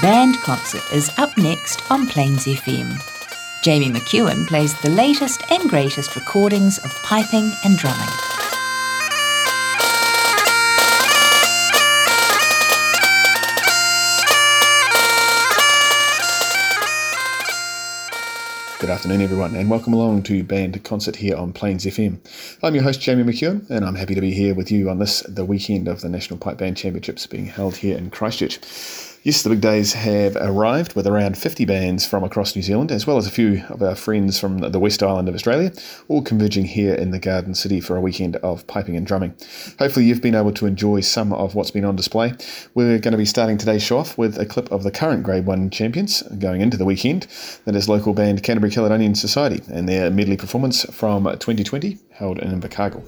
Band Concert is up next on Plains FM. Jamie McEwen plays the latest and greatest recordings of piping and drumming. Good afternoon, everyone, and welcome along to Band Concert here on Plains FM. I'm your host, Jamie McEwen, and I'm happy to be here with you on this, the weekend of the National Pipe Band Championships being held here in Christchurch. Yes, the big days have arrived with around 50 bands from across New Zealand, as well as a few of our friends from the West Island of Australia, all converging here in the Garden City for a weekend of piping and drumming. Hopefully, you've been able to enjoy some of what's been on display. We're going to be starting today's show off with a clip of the current Grade 1 champions going into the weekend. That is local band Canterbury Caledonian Society and their medley performance from 2020 held in Invercargill.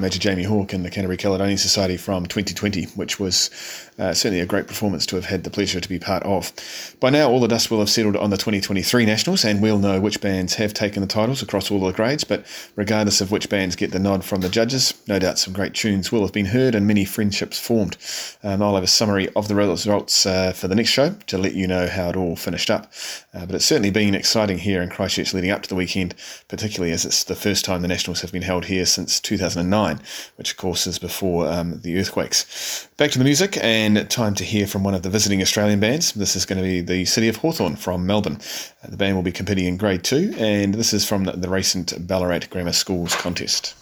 Major Jamie Hawke and the Canterbury Caledonian Society from 2020, which was uh, certainly a great performance to have had the pleasure to be part of. By now, all the dust will have settled on the 2023 Nationals, and we'll know which bands have taken the titles across all the grades. But regardless of which bands get the nod from the judges, no doubt some great tunes will have been heard and many friendships formed. Um, I'll have a summary of the results uh, for the next show to let you know how it all finished up. Uh, but it's certainly been exciting here in Christchurch leading up to the weekend, particularly as it's the first time the Nationals have been held here since 2009, which of course is before um, the earthquakes. Back to the music, and time to hear from one of the visiting Australian bands. This is going to be the City of Hawthorn from Melbourne. Uh, the band will be competing in Grade 2, and this is from the, the recent Ballarat Grammar Schools contest.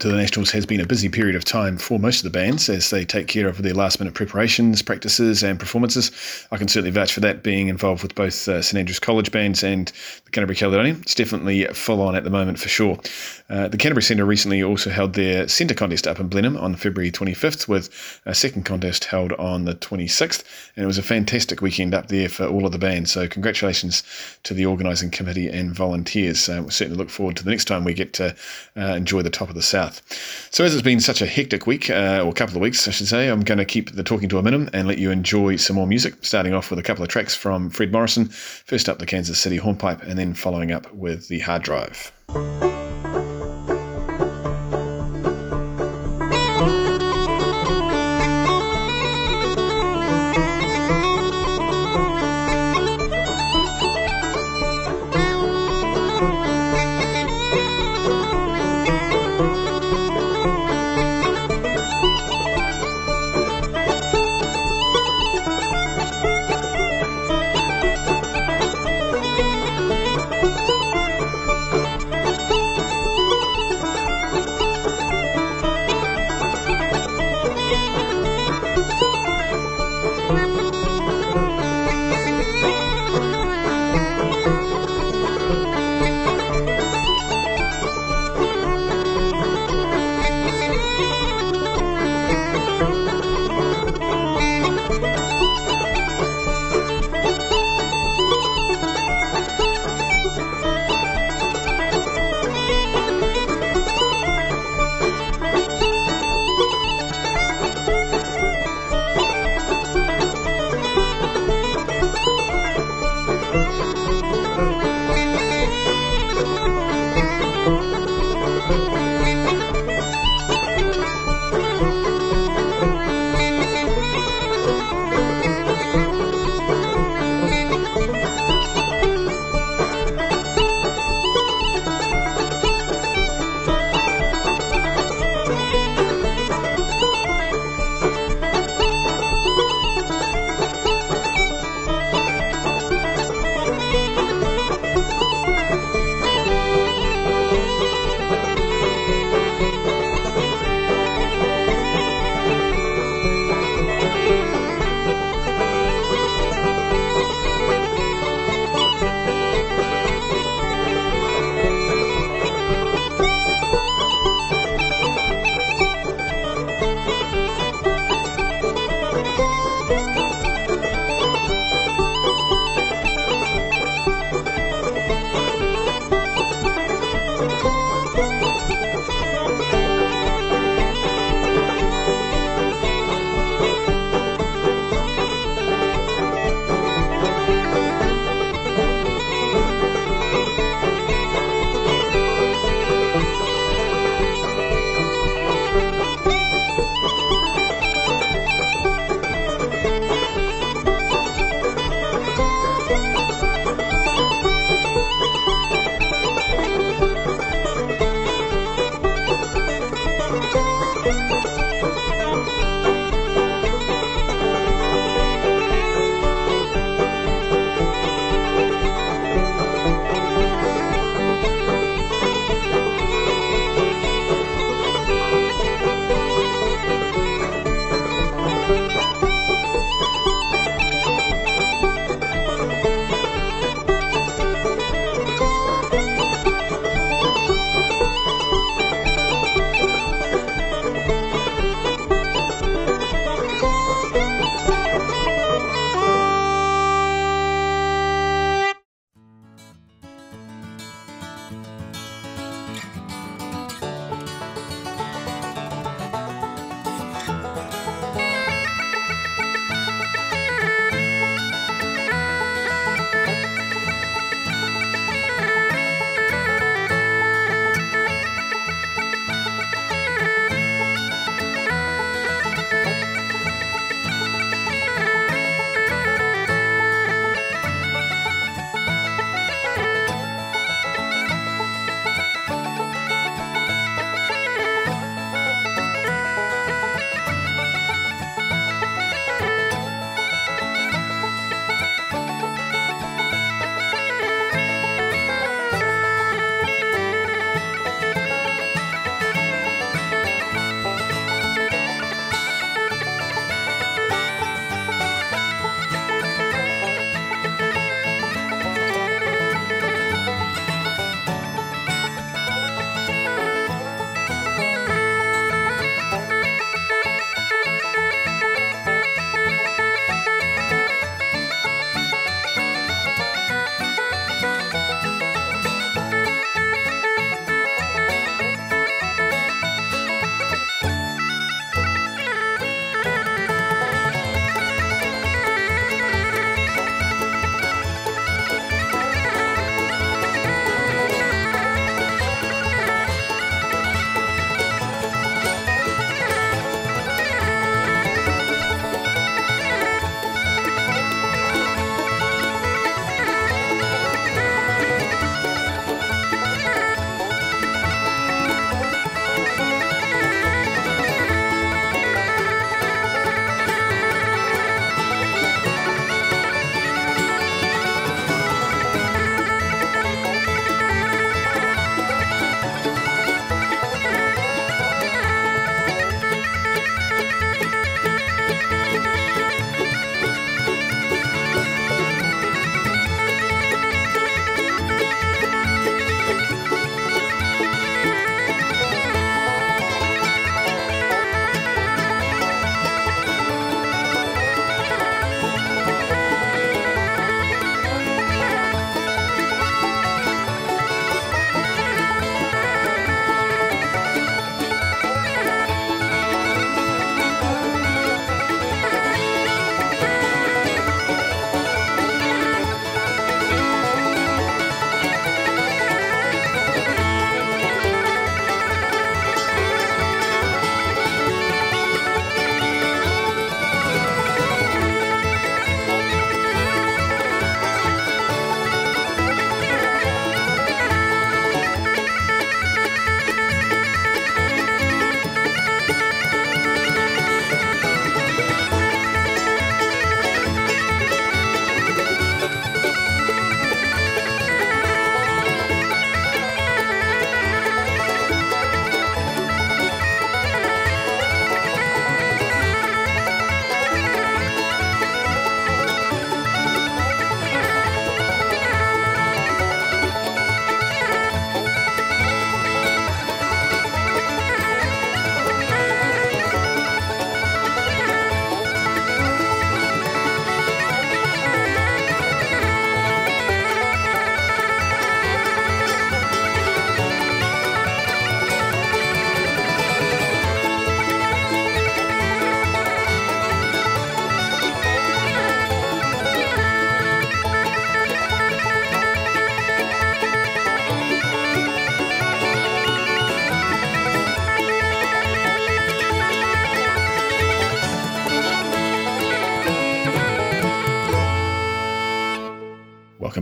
To the Nationals has been a busy period of time for most of the bands as they take care of their last minute preparations, practices, and performances. I can certainly vouch for that being involved with both uh, St Andrews College bands and the Canterbury Caledonian. It's definitely full on at the moment for sure. Uh, the Canterbury Centre recently also held their centre contest up in Blenheim on February 25th, with a second contest held on the 26th. And it was a fantastic weekend up there for all of the bands. So, congratulations to the organising committee and volunteers. Uh, we certainly look forward to the next time we get to uh, enjoy the top of the south. So, as it's been such a hectic week, uh, or couple of weeks, I should say, I'm going to keep the talking to a minimum and let you enjoy some more music, starting off with a couple of tracks from Fred Morrison, first up the Kansas City Hornpipe, and then following up with the Hard Drive.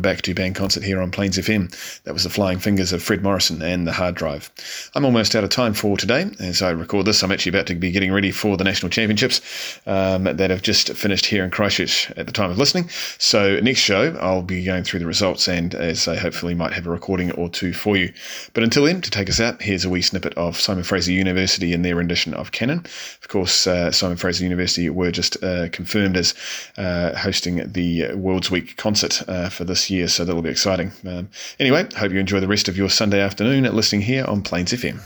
Back to Band Concert here on Plains FM. That was the Flying Fingers of Fred Morrison and the Hard Drive. I'm almost out of time for today. As I record this, I'm actually about to be getting ready for the National Championships um, that have just finished here in Christchurch at the time of listening. So, next show, I'll be going through the results and, as I hopefully might have a recording or two for you. But until then, to take us out, here's a wee snippet of Simon Fraser University and their rendition of Canon. Of course, uh, Simon Fraser University were just uh, confirmed as uh, hosting the World's Week concert uh, for this year, so that'll be exciting. Um, anyway, hope you enjoy the rest of your Sunday afternoon at listening here on Plains FM.